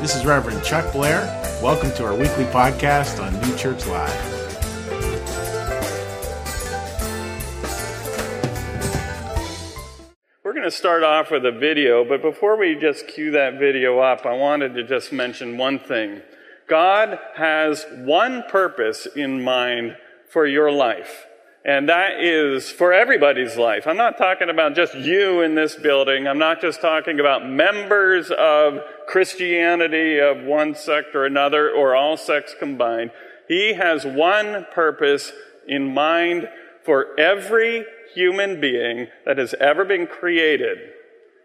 This is Reverend Chuck Blair. Welcome to our weekly podcast on New Church Live. We're going to start off with a video, but before we just cue that video up, I wanted to just mention one thing. God has one purpose in mind for your life. And that is for everybody's life. I'm not talking about just you in this building. I'm not just talking about members of Christianity of one sect or another or all sects combined. He has one purpose in mind for every human being that has ever been created,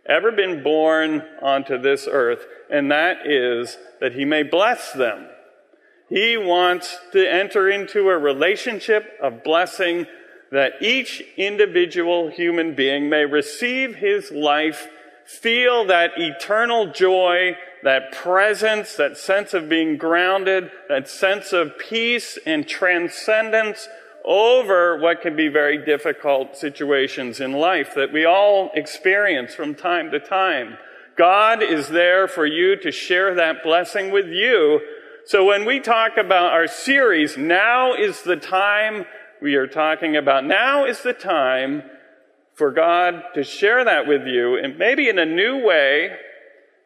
ever been born onto this earth, and that is that he may bless them. He wants to enter into a relationship of blessing that each individual human being may receive his life, feel that eternal joy, that presence, that sense of being grounded, that sense of peace and transcendence over what can be very difficult situations in life that we all experience from time to time. God is there for you to share that blessing with you so when we talk about our series, now is the time we are talking about, now is the time for God to share that with you, and maybe in a new way,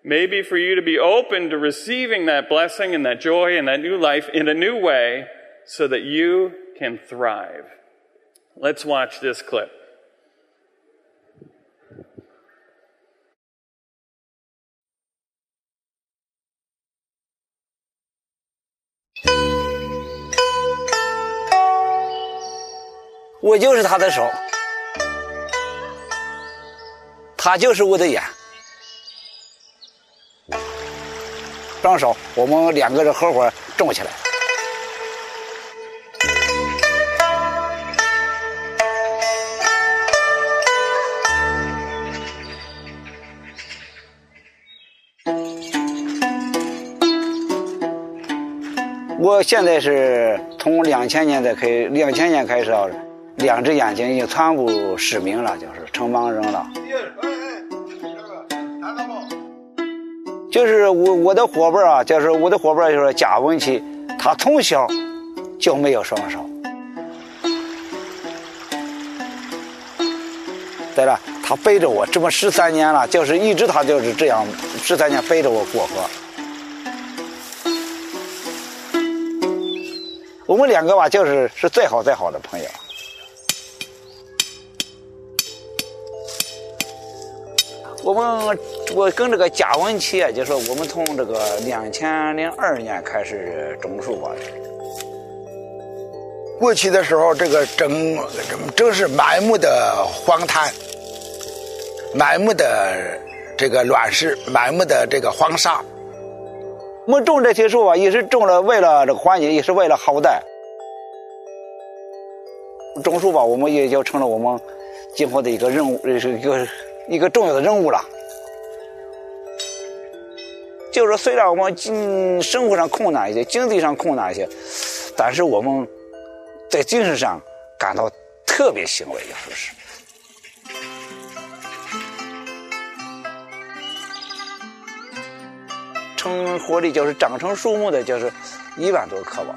maybe for you to be open to receiving that blessing and that joy and that new life in a new way so that you can thrive. Let's watch this clip. “我就是他的手，他就是我的眼，双手，我们两个人合伙种起来。”我现在是从两千年的开，两千年开始啊，两只眼睛已经全部失明了，就是成盲人了。就是我我的伙伴啊，就是我的伙伴就是贾文琪，他从小就没有双手。对了，他背着我这么十三年了，就是一直他就是这样十三年背着我过河。我们两个吧，就是是最好最好的朋友。我们我跟这个贾文琪啊，就说我们从这个两千零二年开始种树吧。过去的时候，这个正正是满目的荒滩，满目的这个乱石，满目的这个黄沙。我们种这些树啊，也是种了为了这个环境，也是为了后代。种树吧，我们也就成了我们今后的一个任务，是一个一个重要的任务了。就是虽然我们经生活上困难一些，经济上困难一些，但是我们在精神上感到特别欣慰，要说是。成活的，就是长成树木的，就是一万多棵吧。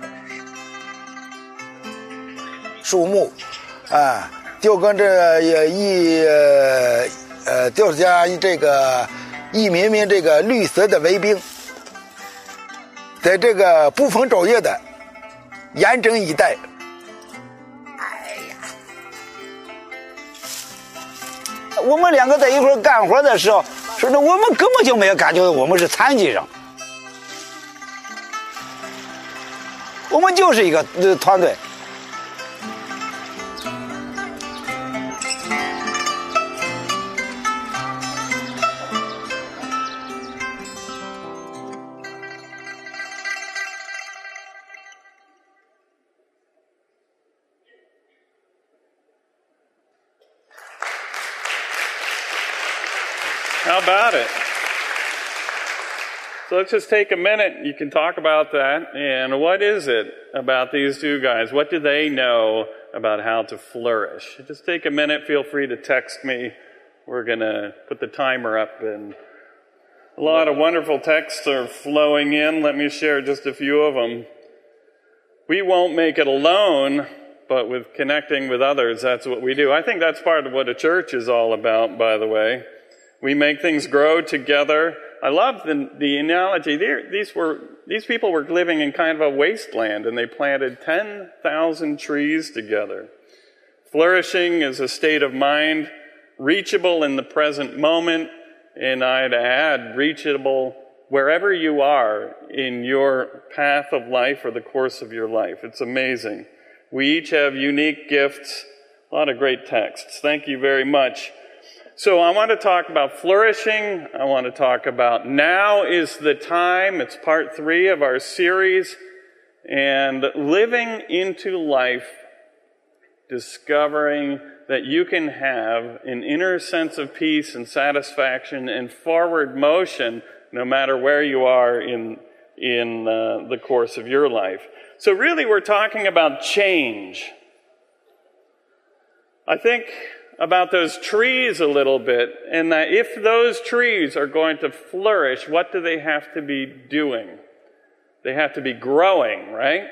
树木，啊，就跟这一呃，就是讲这个一名名这个绿色的卫兵，在这个不分昼夜的严阵以待。哎呀，我们两个在一块干活的时候，说的我们根本就没有感觉我们是残疾人，我们就是一个团队。Let's just take a minute. You can talk about that. And what is it about these two guys? What do they know about how to flourish? Just take a minute. Feel free to text me. We're going to put the timer up and A lot of wonderful texts are flowing in. Let me share just a few of them. We won't make it alone, but with connecting with others, that's what we do. I think that's part of what a church is all about, by the way. We make things grow together. I love the, the analogy. These, were, these people were living in kind of a wasteland, and they planted 10,000 trees together. Flourishing is a state of mind, reachable in the present moment, and I'd add reachable wherever you are in your path of life or the course of your life. It's amazing. We each have unique gifts. A lot of great texts. Thank you very much. So I want to talk about flourishing. I want to talk about now is the time. It's part three of our series. And living into life, discovering that you can have an inner sense of peace and satisfaction and forward motion no matter where you are in, in uh, the course of your life. So, really, we're talking about change. I think about those trees a little bit, and that if those trees are going to flourish, what do they have to be doing? They have to be growing, right?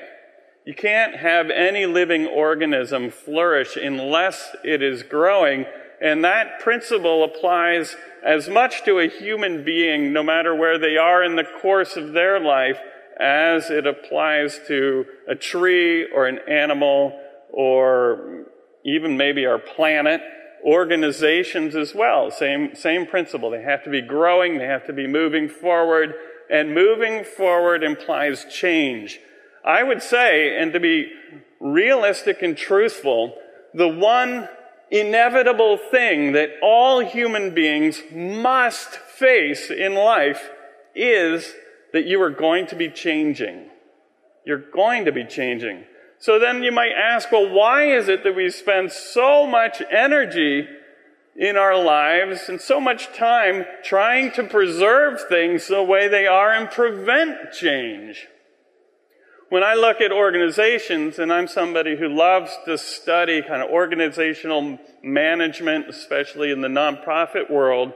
You can't have any living organism flourish unless it is growing, and that principle applies as much to a human being, no matter where they are in the course of their life, as it applies to a tree or an animal or even maybe our planet, organizations as well. Same, same principle. They have to be growing, they have to be moving forward, and moving forward implies change. I would say, and to be realistic and truthful, the one inevitable thing that all human beings must face in life is that you are going to be changing. You're going to be changing. So then you might ask, well, why is it that we spend so much energy in our lives and so much time trying to preserve things the way they are and prevent change? When I look at organizations, and I'm somebody who loves to study kind of organizational management, especially in the nonprofit world,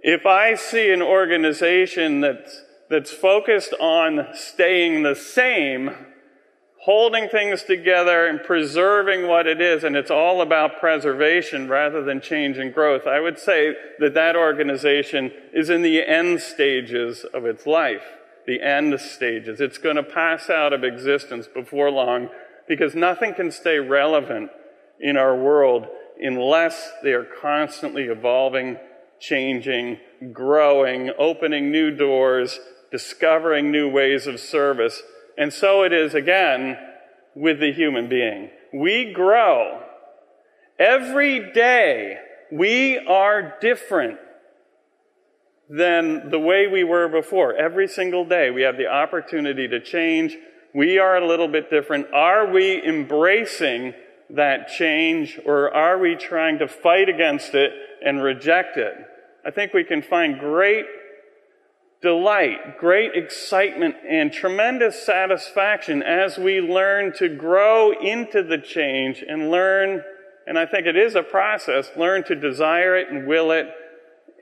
if I see an organization that's, that's focused on staying the same, holding things together and preserving what it is, and it's all about preservation rather than change and growth, I would say that that organization is in the end stages of its life. The end stages. It's going to pass out of existence before long because nothing can stay relevant in our world unless they are constantly evolving changing, growing, opening new doors, discovering new ways of service. And so it is again with the human being. We grow. Every day we are different than the way we were before. Every single day we have the opportunity to change. We are a little bit different. Are we embracing that change or are we trying to fight against it and reject it? I think we can find great delight, great excitement, and tremendous satisfaction as we learn to grow into the change and learn, and I think it is a process, learn to desire it and will it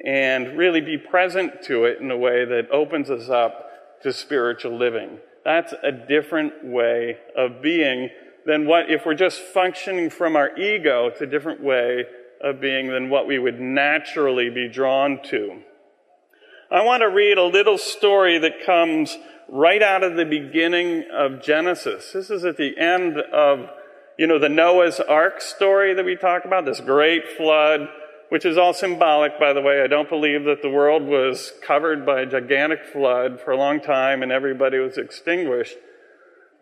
and really be present to it in a way that opens us up to spiritual living. That's a different way of being than what, if we're just functioning from our ego, it's a different way of being than what we would naturally be drawn to. I want to read a little story that comes right out of the beginning of Genesis. This is at the end of, you know, the Noah's Ark story that we talk about, this great flood, which is all symbolic, by the way. I don't believe that the world was covered by a gigantic flood for a long time and everybody was extinguished.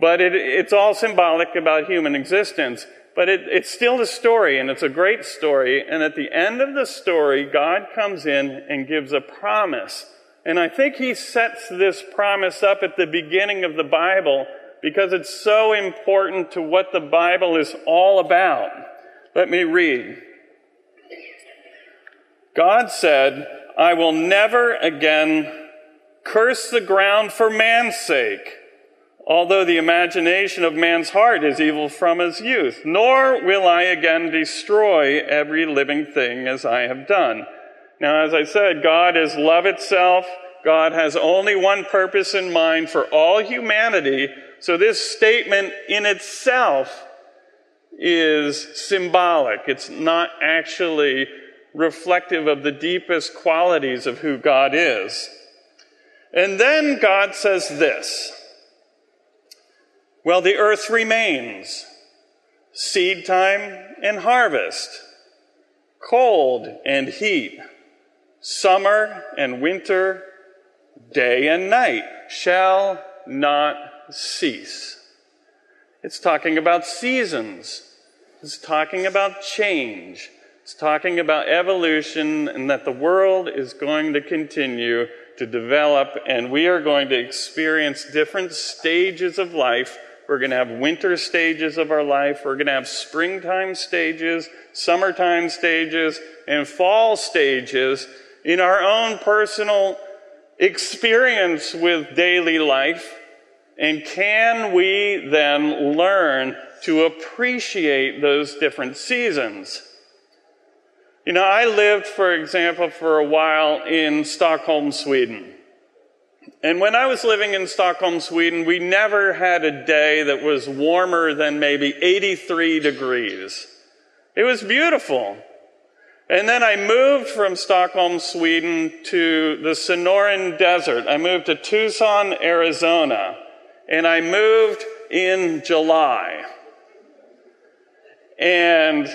But it, it's all symbolic about human existence. But it, it's still a story, and it's a great story. And at the end of the story, God comes in and gives a promise. And I think he sets this promise up at the beginning of the Bible because it's so important to what the Bible is all about. Let me read. God said, I will never again curse the ground for man's sake although the imagination of man's heart is evil from his youth. Nor will I again destroy every living thing as I have done. Now, as I said, God is love itself. God has only one purpose in mind for all humanity. So this statement in itself is symbolic. It's not actually reflective of the deepest qualities of who God is. And then God says this Well, the earth remains, seed time and harvest, cold and heat, summer and winter, day and night shall not cease. It's talking about seasons. It's talking about change. It's talking about evolution and that the world is going to continue to develop and we are going to experience different stages of life. We're going to have winter stages of our life. We're going to have springtime stages, summertime stages, and fall stages in our own personal experience with daily life. And can we then learn to appreciate those different seasons. You know, I lived, for example, for a while in Stockholm, Sweden. And when I was living in Stockholm, Sweden, we never had a day that was warmer than maybe 83 degrees. It was beautiful. And then I moved from Stockholm, Sweden to the Sonoran Desert. I moved to Tucson, Arizona. And I moved in July. And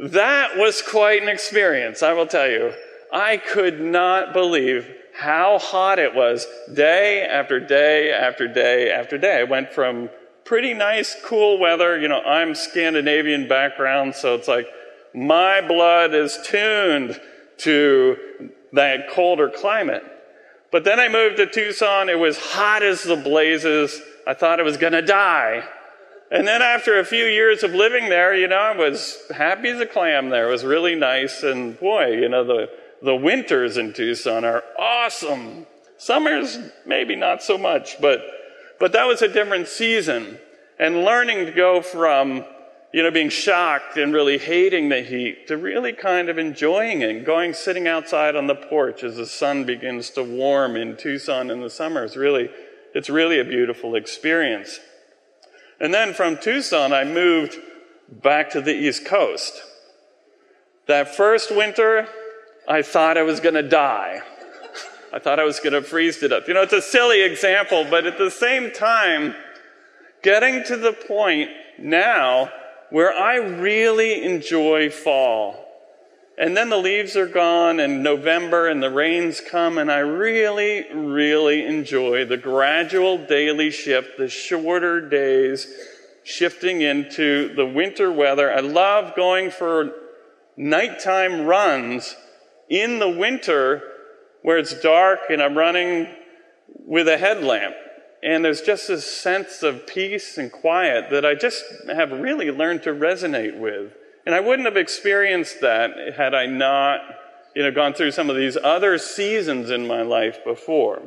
that was quite an experience, I will tell you. I could not believe how hot it was day after day after day after day. I went from pretty nice, cool weather. You know, I'm Scandinavian background, so it's like my blood is tuned to that colder climate. But then I moved to Tucson. It was hot as the blazes. I thought I was going to die. And then after a few years of living there, you know, I was happy as a clam there. It was really nice. And boy, you know, the, the winters in Tucson are awesome. Summers, maybe not so much, but, but that was a different season. And learning to go from, you know, being shocked and really hating the heat to really kind of enjoying it, going sitting outside on the porch as the sun begins to warm in Tucson in the summer is really, it's really a beautiful experience. And then from Tucson, I moved back to the East Coast. That first winter, I thought I was going to die. I thought I was going to freeze to death. You know, it's a silly example, but at the same time, getting to the point now where I really enjoy fall. And then the leaves are gone and November and the rains come and I really, really enjoy the gradual daily shift, the shorter days shifting into the winter weather. I love going for nighttime runs in the winter where it's dark and I'm running with a headlamp. And there's just this sense of peace and quiet that I just have really learned to resonate with. And I wouldn't have experienced that had I not, you know, gone through some of these other seasons in my life before.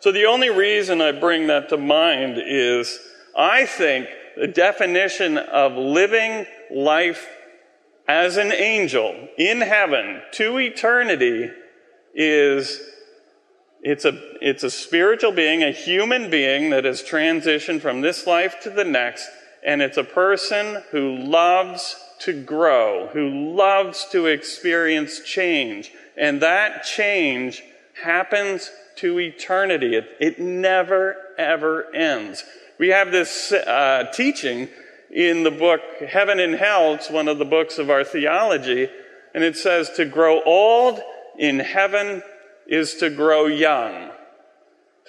So the only reason I bring that to mind is I think the definition of living life as an angel in heaven to eternity is it's a, it's a spiritual being, a human being that has transitioned from this life to the next and it's a person who loves to grow, who loves to experience change. And that change happens to eternity. It, it never, ever ends. We have this uh, teaching in the book Heaven and Hell. It's one of the books of our theology. And it says to grow old in heaven is to grow young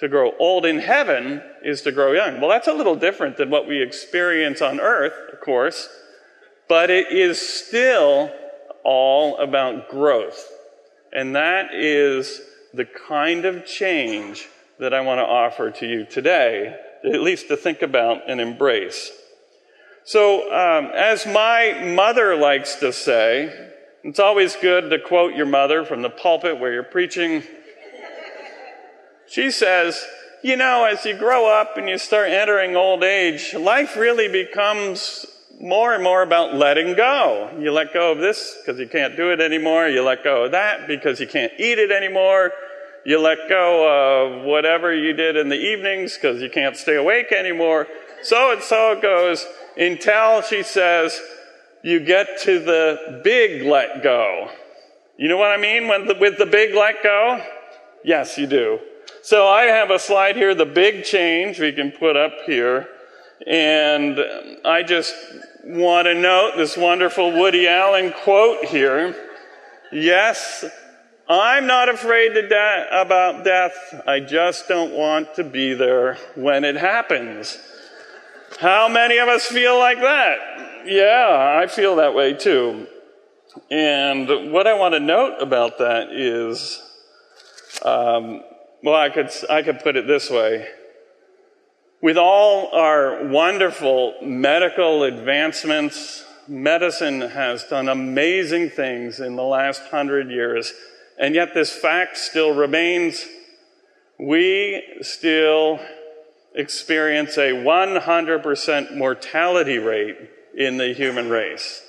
to grow old in heaven is to grow young. Well, that's a little different than what we experience on earth, of course, but it is still all about growth. And that is the kind of change that I want to offer to you today, at least to think about and embrace. So, um, as my mother likes to say, it's always good to quote your mother from the pulpit where you're preaching she says, you know, as you grow up and you start entering old age, life really becomes more and more about letting go. You let go of this because you can't do it anymore. You let go of that because you can't eat it anymore. You let go of whatever you did in the evenings because you can't stay awake anymore. So and so it goes until she says, you get to the big let go. You know what I mean the, with the big let go? Yes, you do. So I have a slide here, the big change we can put up here. And I just want to note this wonderful Woody Allen quote here. Yes, I'm not afraid de- about death. I just don't want to be there when it happens. How many of us feel like that? Yeah, I feel that way too. And what I want to note about that is, um, well, I could, I could put it this way. With all our wonderful medical advancements, medicine has done amazing things in the last hundred years, and yet this fact still remains. We still experience a 100% mortality rate in the human race.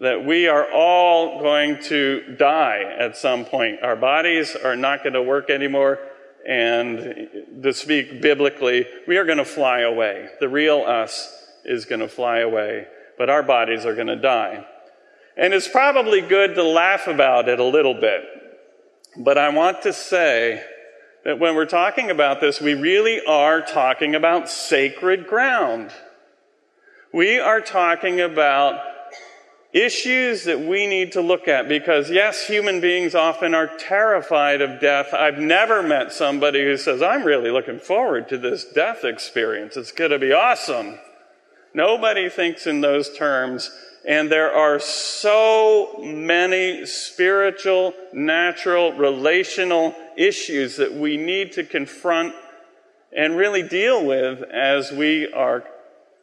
That we are all going to die at some point. Our bodies are not going to work anymore. And to speak biblically, we are going to fly away. The real us is going to fly away, but our bodies are going to die. And it's probably good to laugh about it a little bit. But I want to say that when we're talking about this, we really are talking about sacred ground. We are talking about issues that we need to look at because, yes, human beings often are terrified of death. I've never met somebody who says, I'm really looking forward to this death experience. It's going to be awesome. Nobody thinks in those terms. And there are so many spiritual, natural, relational issues that we need to confront and really deal with as we are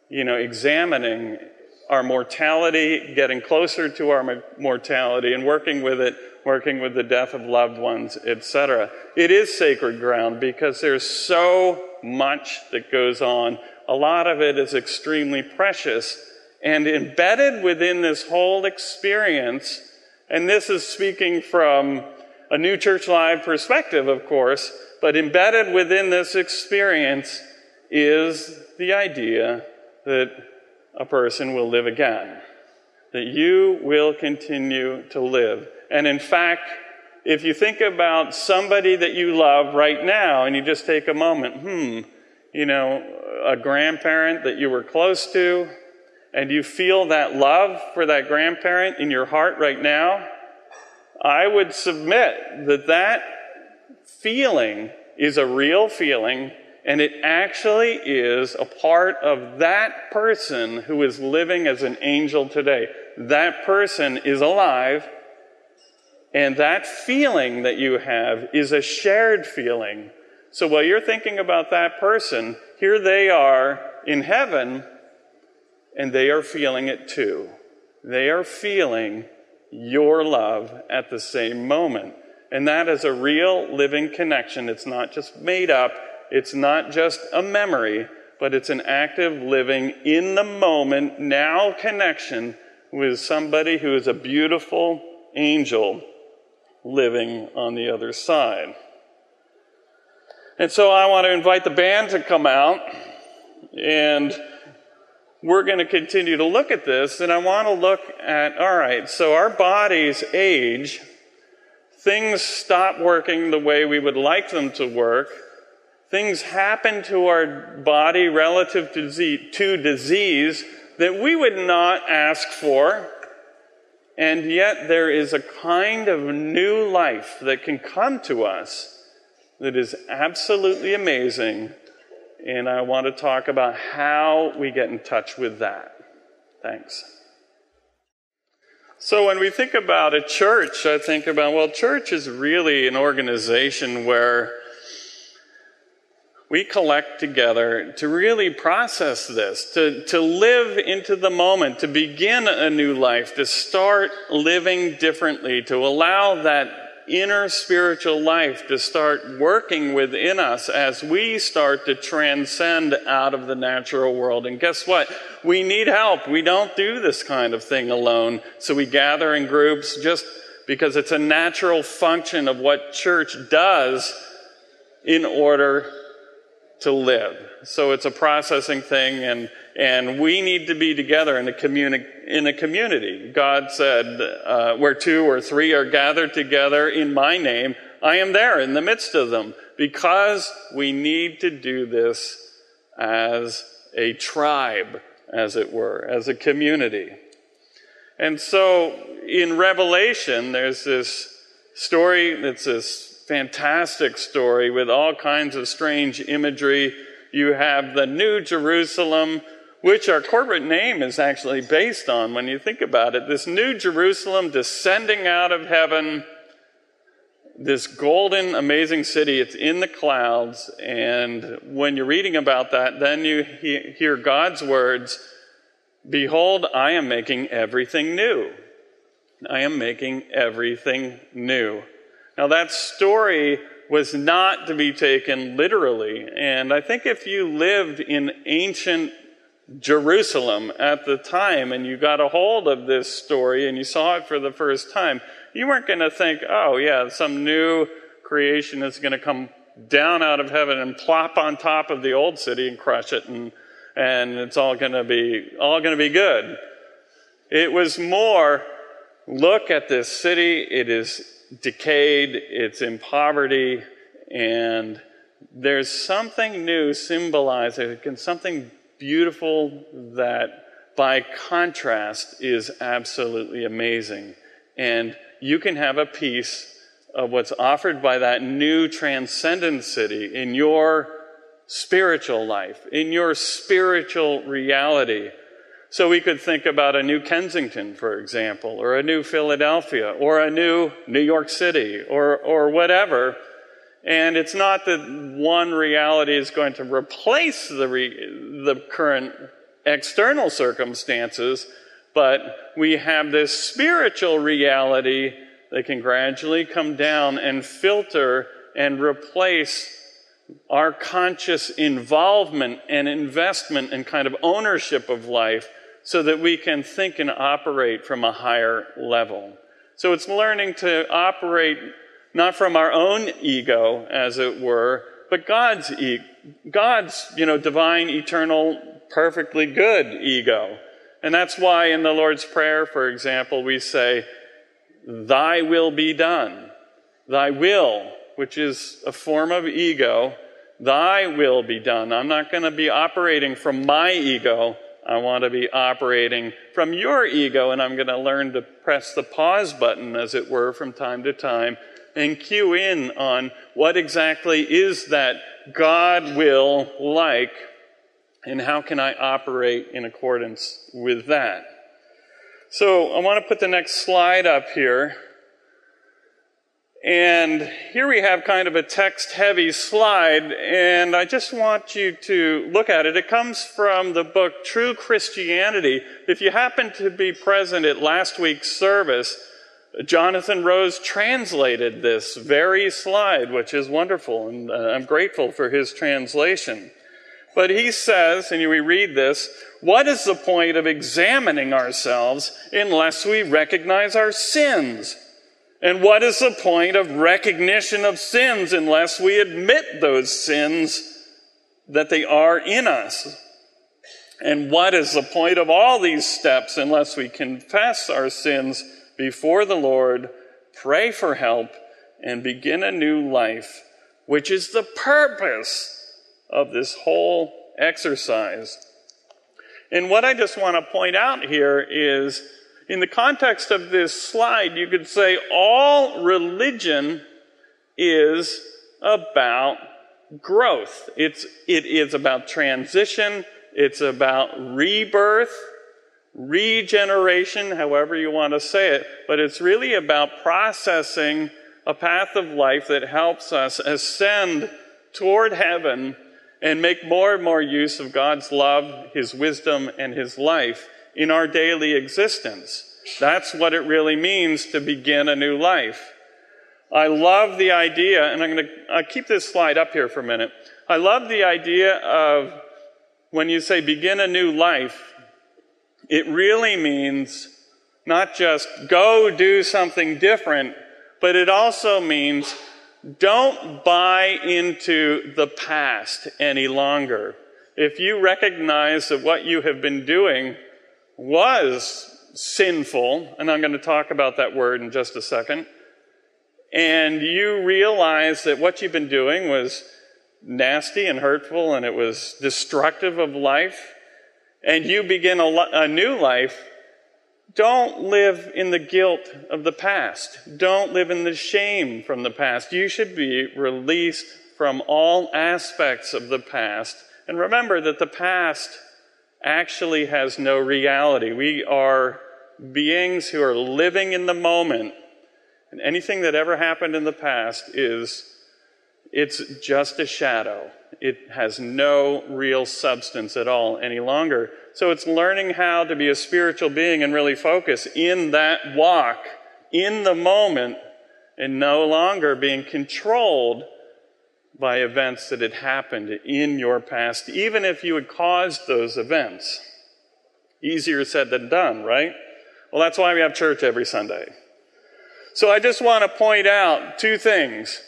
you know, examining our mortality, getting closer to our mortality, and working with it, working with the death of loved ones, etc. It is sacred ground because there's so much that goes on. A lot of it is extremely precious. And embedded within this whole experience, and this is speaking from a New Church Live perspective, of course, but embedded within this experience is the idea that a person will live again, that you will continue to live. And in fact, if you think about somebody that you love right now and you just take a moment, hmm, you know, a grandparent that you were close to, and you feel that love for that grandparent in your heart right now, I would submit that that feeling is a real feeling and it actually is a part of that person who is living as an angel today. That person is alive. And that feeling that you have is a shared feeling. So while you're thinking about that person, here they are in heaven, and they are feeling it too. They are feeling your love at the same moment. And that is a real living connection. It's not just made up, it's not just a memory, but it's an active, living, in the moment, now connection with somebody who is a beautiful angel living on the other side. And so I want to invite the band to come out, and we're going to continue to look at this. And I want to look at all right, so our bodies age, things stop working the way we would like them to work things happen to our body relative to disease that we would not ask for. And yet there is a kind of new life that can come to us that is absolutely amazing. And I want to talk about how we get in touch with that. Thanks. So when we think about a church, I think about, well, church is really an organization where we collect together to really process this, to, to live into the moment, to begin a new life, to start living differently, to allow that inner spiritual life to start working within us as we start to transcend out of the natural world. And guess what? We need help. We don't do this kind of thing alone. So we gather in groups just because it's a natural function of what church does in order to live. So it's a processing thing and and we need to be together in a, communi- in a community. God said, uh, where two or three are gathered together in my name, I am there in the midst of them because we need to do this as a tribe, as it were, as a community. And so in Revelation, there's this story that's this fantastic story with all kinds of strange imagery. You have the New Jerusalem which our corporate name is actually based on when you think about it. This new Jerusalem descending out of heaven, this golden, amazing city, it's in the clouds. And when you're reading about that, then you hear God's words Behold, I am making everything new. I am making everything new. Now, that story was not to be taken literally. And I think if you lived in ancient Jerusalem at the time and you got a hold of this story and you saw it for the first time, you weren't going to think, oh, yeah, some new creation is going to come down out of heaven and plop on top of the old city and crush it and, and it's all going to be, all going to be good. It was more, look at this city. It is decayed. It's in poverty and there's something new symbolized, something beautiful that by contrast is absolutely amazing. And you can have a piece of what's offered by that new transcendent city in your spiritual life, in your spiritual reality. So we could think about a new Kensington, for example, or a new Philadelphia, or a new New York City, or, or whatever and it's not that one reality is going to replace the, re- the current external circumstances, but we have this spiritual reality that can gradually come down and filter and replace our conscious involvement and investment and kind of ownership of life so that we can think and operate from a higher level. So it's learning to operate not from our own ego, as it were, but God's e- God's, you know, divine, eternal, perfectly good ego. And that's why in the Lord's Prayer, for example, we say, Thy will be done. Thy will, which is a form of ego, Thy will be done. I'm not going to be operating from my ego. I want to be operating from your ego, and I'm going to learn to press the pause button, as it were, from time to time and cue in on what exactly is that God will like and how can I operate in accordance with that. So I want to put the next slide up here. And here we have kind of a text heavy slide, and I just want you to look at it. It comes from the book True Christianity. If you happen to be present at last week's service, Jonathan Rose translated this very slide, which is wonderful, and uh, I'm grateful for his translation. But he says, and we read this, what is the point of examining ourselves unless we recognize our sins? And what is the point of recognition of sins unless we admit those sins that they are in us? And what is the point of all these steps unless we confess our sins before the Lord, pray for help, and begin a new life, which is the purpose of this whole exercise. And what I just want to point out here is in the context of this slide, you could say all religion is about growth. It's, it is about transition. It's about rebirth regeneration, however you want to say it, but it's really about processing a path of life that helps us ascend toward heaven and make more and more use of God's love, His wisdom, and His life in our daily existence. That's what it really means to begin a new life. I love the idea, and I'm going to keep this slide up here for a minute. I love the idea of when you say begin a new life, it really means not just go do something different, but it also means don't buy into the past any longer. If you recognize that what you have been doing was sinful, and I'm going to talk about that word in just a second, and you realize that what you've been doing was nasty and hurtful and it was destructive of life, and you begin a, a new life, don't live in the guilt of the past. Don't live in the shame from the past. You should be released from all aspects of the past. And remember that the past actually has no reality. We are beings who are living in the moment. And anything that ever happened in the past is it's just a shadow. It has no real substance at all any longer. So it's learning how to be a spiritual being and really focus in that walk, in the moment, and no longer being controlled by events that had happened in your past, even if you had caused those events. Easier said than done, right? Well, that's why we have church every Sunday. So I just want to point out two things.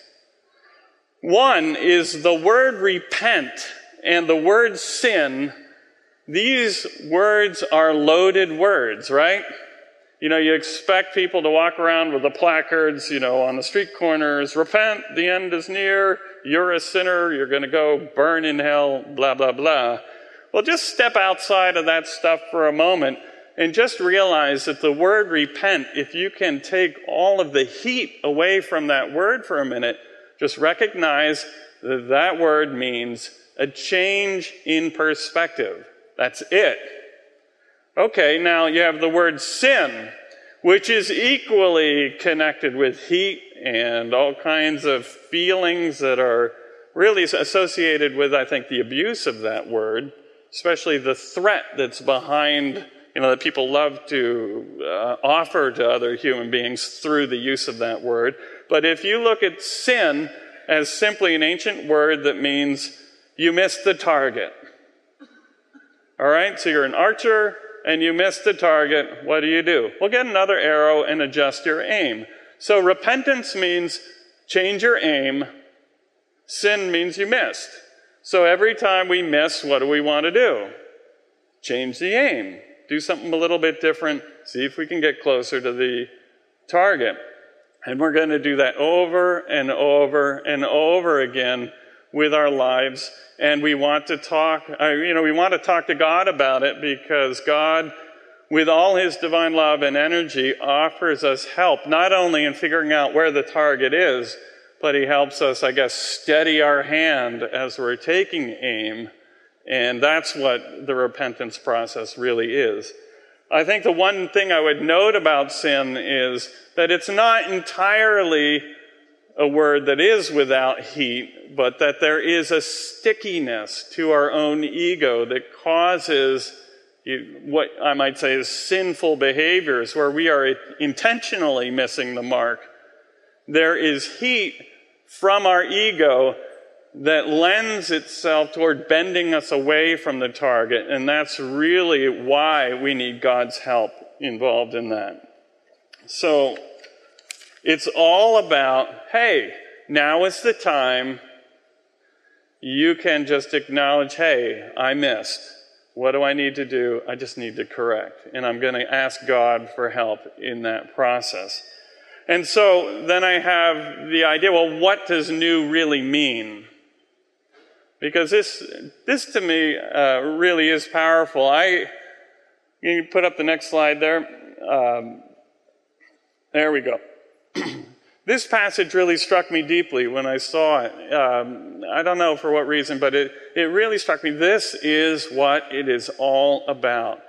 One is the word repent and the word sin these words are loaded words, right? You know, you expect people to walk around with the placards, you know, on the street corners, repent, the end is near, you're a sinner, you're going to go burn in hell, blah, blah, blah. Well, just step outside of that stuff for a moment and just realize that the word repent, if you can take all of the heat away from that word for a minute, just recognize that that word means a change in perspective. That's it. Okay, now you have the word sin, which is equally connected with heat and all kinds of feelings that are really associated with, I think, the abuse of that word, especially the threat that's behind, you know, that people love to uh, offer to other human beings through the use of that word. But if you look at sin as simply an ancient word that means you missed the target, all right, so you're an archer and you miss the target. What do you do? Well, get another arrow and adjust your aim. So repentance means change your aim. Sin means you missed. So every time we miss, what do we want to do? Change the aim. Do something a little bit different. See if we can get closer to the target. And we're going to do that over and over and over again with our lives and we want to talk, you know, we want to talk to God about it because God, with all his divine love and energy, offers us help, not only in figuring out where the target is, but he helps us, I guess, steady our hand as we're taking aim. And that's what the repentance process really is. I think the one thing I would note about sin is that it's not entirely a word that is without heat, but that there is a stickiness to our own ego that causes what I might say is sinful behaviors where we are intentionally missing the mark. There is heat from our ego that lends itself toward bending us away from the target, and that's really why we need God's help involved in that. So, it's all about, hey, now is the time you can just acknowledge, hey, I missed. What do I need to do? I just need to correct. And I'm going to ask God for help in that process. And so then I have the idea well, what does new really mean? Because this, this to me uh, really is powerful. I, you put up the next slide there. Um, there we go. this passage really struck me deeply when I saw it. Um, I don't know for what reason, but it, it really struck me. This is what it is all about.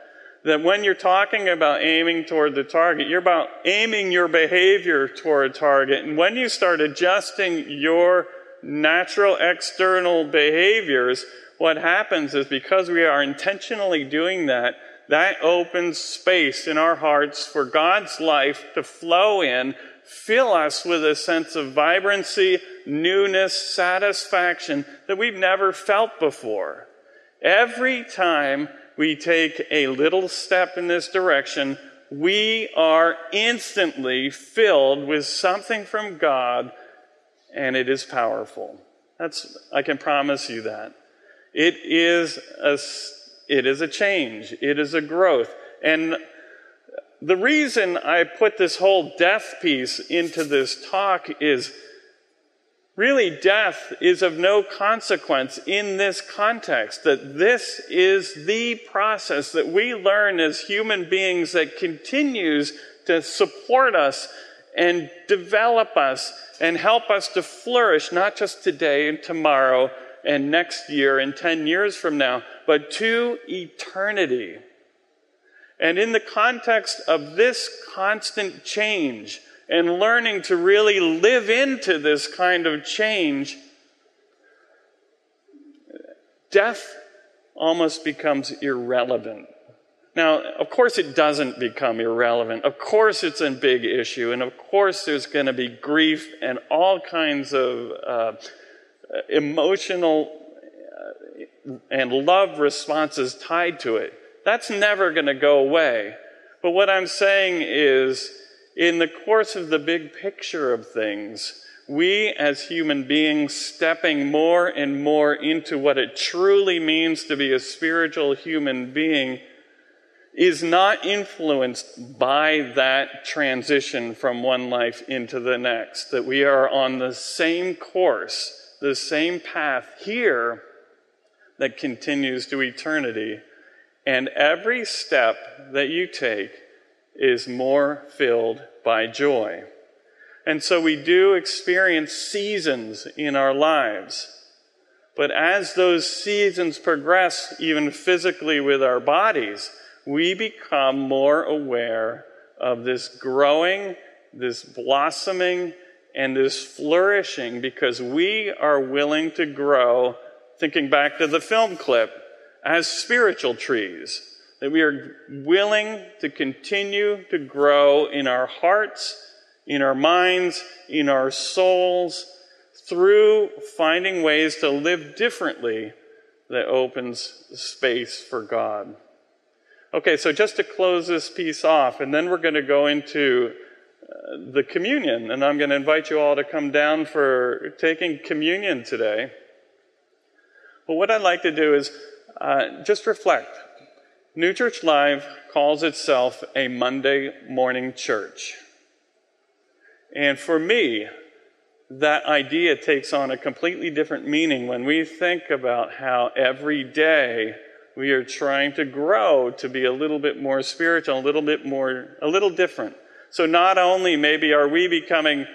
That when you're talking about aiming toward the target, you're about aiming your behavior toward a target. And when you start adjusting your natural external behaviors, what happens is because we are intentionally doing that, that opens space in our hearts for God's life to flow in fill us with a sense of vibrancy, newness, satisfaction that we've never felt before. Every time we take a little step in this direction, we are instantly filled with something from God, and it is powerful. That's, I can promise you that. It is a, it is a change. It is a growth. And the reason I put this whole death piece into this talk is really death is of no consequence in this context. That this is the process that we learn as human beings that continues to support us and develop us and help us to flourish, not just today and tomorrow and next year and 10 years from now, but to eternity. And in the context of this constant change and learning to really live into this kind of change, death almost becomes irrelevant. Now, of course, it doesn't become irrelevant. Of course, it's a big issue. And of course, there's going to be grief and all kinds of uh, emotional uh, and love responses tied to it. That's never going to go away. But what I'm saying is, in the course of the big picture of things, we as human beings stepping more and more into what it truly means to be a spiritual human being is not influenced by that transition from one life into the next. That we are on the same course, the same path here that continues to eternity. And every step that you take is more filled by joy. And so we do experience seasons in our lives. But as those seasons progress, even physically with our bodies, we become more aware of this growing, this blossoming, and this flourishing because we are willing to grow, thinking back to the film clip, as spiritual trees, that we are willing to continue to grow in our hearts, in our minds, in our souls, through finding ways to live differently that opens space for God. Okay, so just to close this piece off, and then we're going to go into uh, the communion, and I'm going to invite you all to come down for taking communion today. But what I'd like to do is uh, just reflect. New Church Live calls itself a Monday morning church. And for me, that idea takes on a completely different meaning when we think about how every day we are trying to grow to be a little bit more spiritual, a little bit more, a little different. So not only maybe are we becoming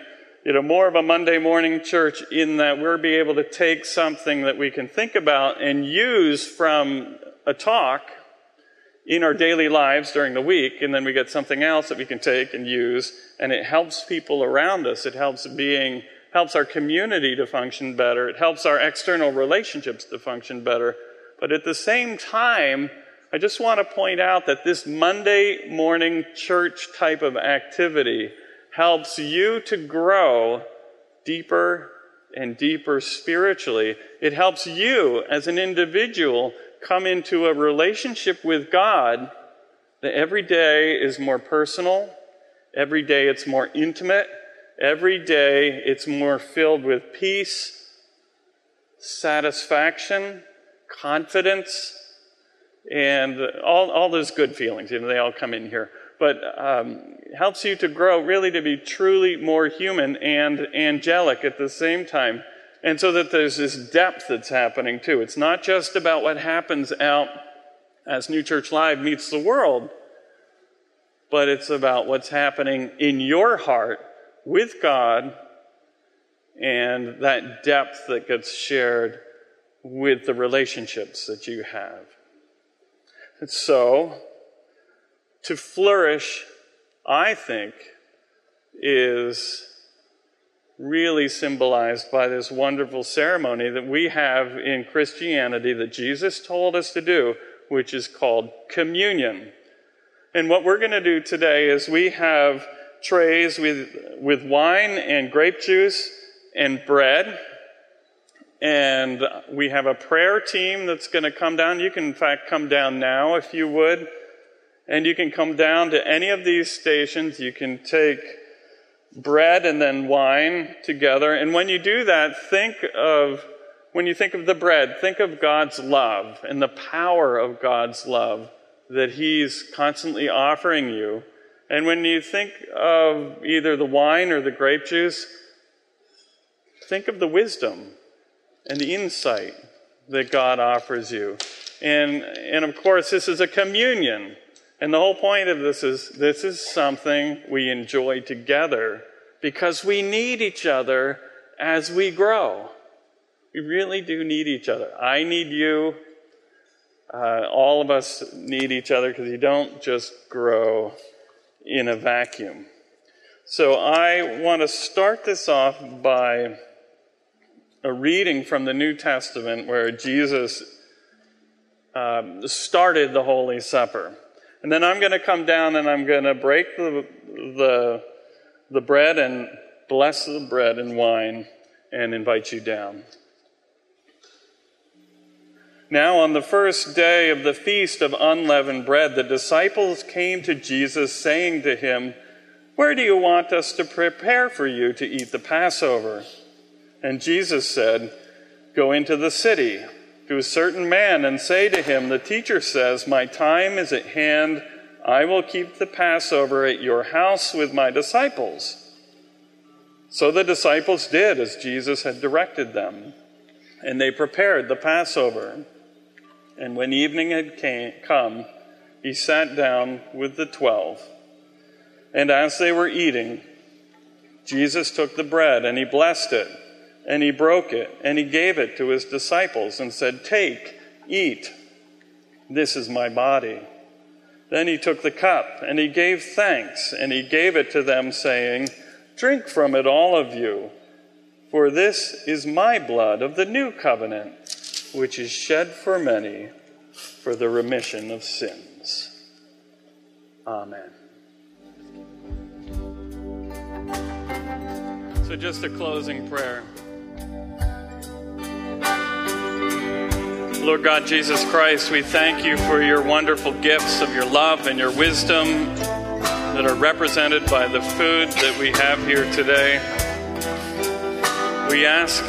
you know, more of a Monday morning church in that we're be able to take something that we can think about and use from a talk in our daily lives during the week, and then we get something else that we can take and use, and it helps people around us. It helps being, helps our community to function better. It helps our external relationships to function better. But at the same time, I just want to point out that this Monday morning church type of activity helps you to grow deeper and deeper spiritually. It helps you as an individual come into a relationship with God that every day is more personal, every day it's more intimate, every day it's more filled with peace, satisfaction, confidence, and all, all those good feelings. You know, they all come in here but um, helps you to grow, really to be truly more human and angelic at the same time. And so that there's this depth that's happening too. It's not just about what happens out as New Church Live meets the world, but it's about what's happening in your heart with God and that depth that gets shared with the relationships that you have. And so, to flourish, I think, is really symbolized by this wonderful ceremony that we have in Christianity that Jesus told us to do, which is called communion. And what we're going to do today is we have trays with, with wine and grape juice and bread. And we have a prayer team that's going to come down. You can, in fact, come down now if you would. And you can come down to any of these stations. You can take bread and then wine together. And when you do that, think of, when you think of the bread, think of God's love and the power of God's love that He's constantly offering you. And when you think of either the wine or the grape juice, think of the wisdom and the insight that God offers you. And, and of course, this is a communion. And the whole point of this is this is something we enjoy together because we need each other as we grow. We really do need each other. I need you. Uh, all of us need each other because you don't just grow in a vacuum. So I want to start this off by a reading from the New Testament where Jesus um, started the Holy Supper. And then I'm going to come down and I'm going to break the, the, the bread and bless the bread and wine and invite you down. Now, on the first day of the feast of unleavened bread, the disciples came to Jesus, saying to him, Where do you want us to prepare for you to eat the Passover? And Jesus said, Go into the city to a certain man and say to him, The teacher says, My time is at hand. I will keep the Passover at your house with my disciples. So the disciples did as Jesus had directed them, and they prepared the Passover. And when evening had came, come, he sat down with the twelve. And as they were eating, Jesus took the bread and he blessed it and he broke it, and he gave it to his disciples and said, Take, eat. This is my body. Then he took the cup, and he gave thanks, and he gave it to them, saying, Drink from it, all of you, for this is my blood of the new covenant, which is shed for many for the remission of sins. Amen. So, just a closing prayer. Lord God Jesus Christ, we thank you for your wonderful gifts of your love and your wisdom that are represented by the food that we have here today. We ask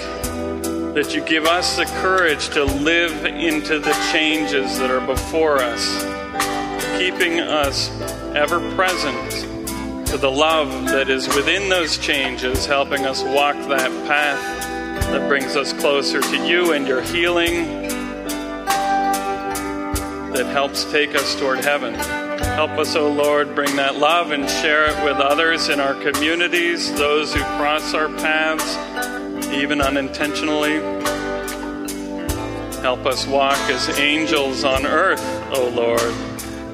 that you give us the courage to live into the changes that are before us, keeping us ever present to the love that is within those changes, helping us walk that path that brings us closer to you and your healing that helps take us toward heaven. Help us, O oh Lord, bring that love and share it with others in our communities, those who cross our paths, even unintentionally. Help us walk as angels on earth, O oh Lord,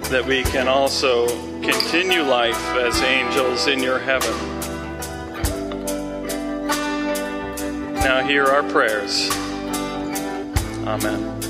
that we can also continue life as angels in your heaven. Now, hear our prayers. Amen.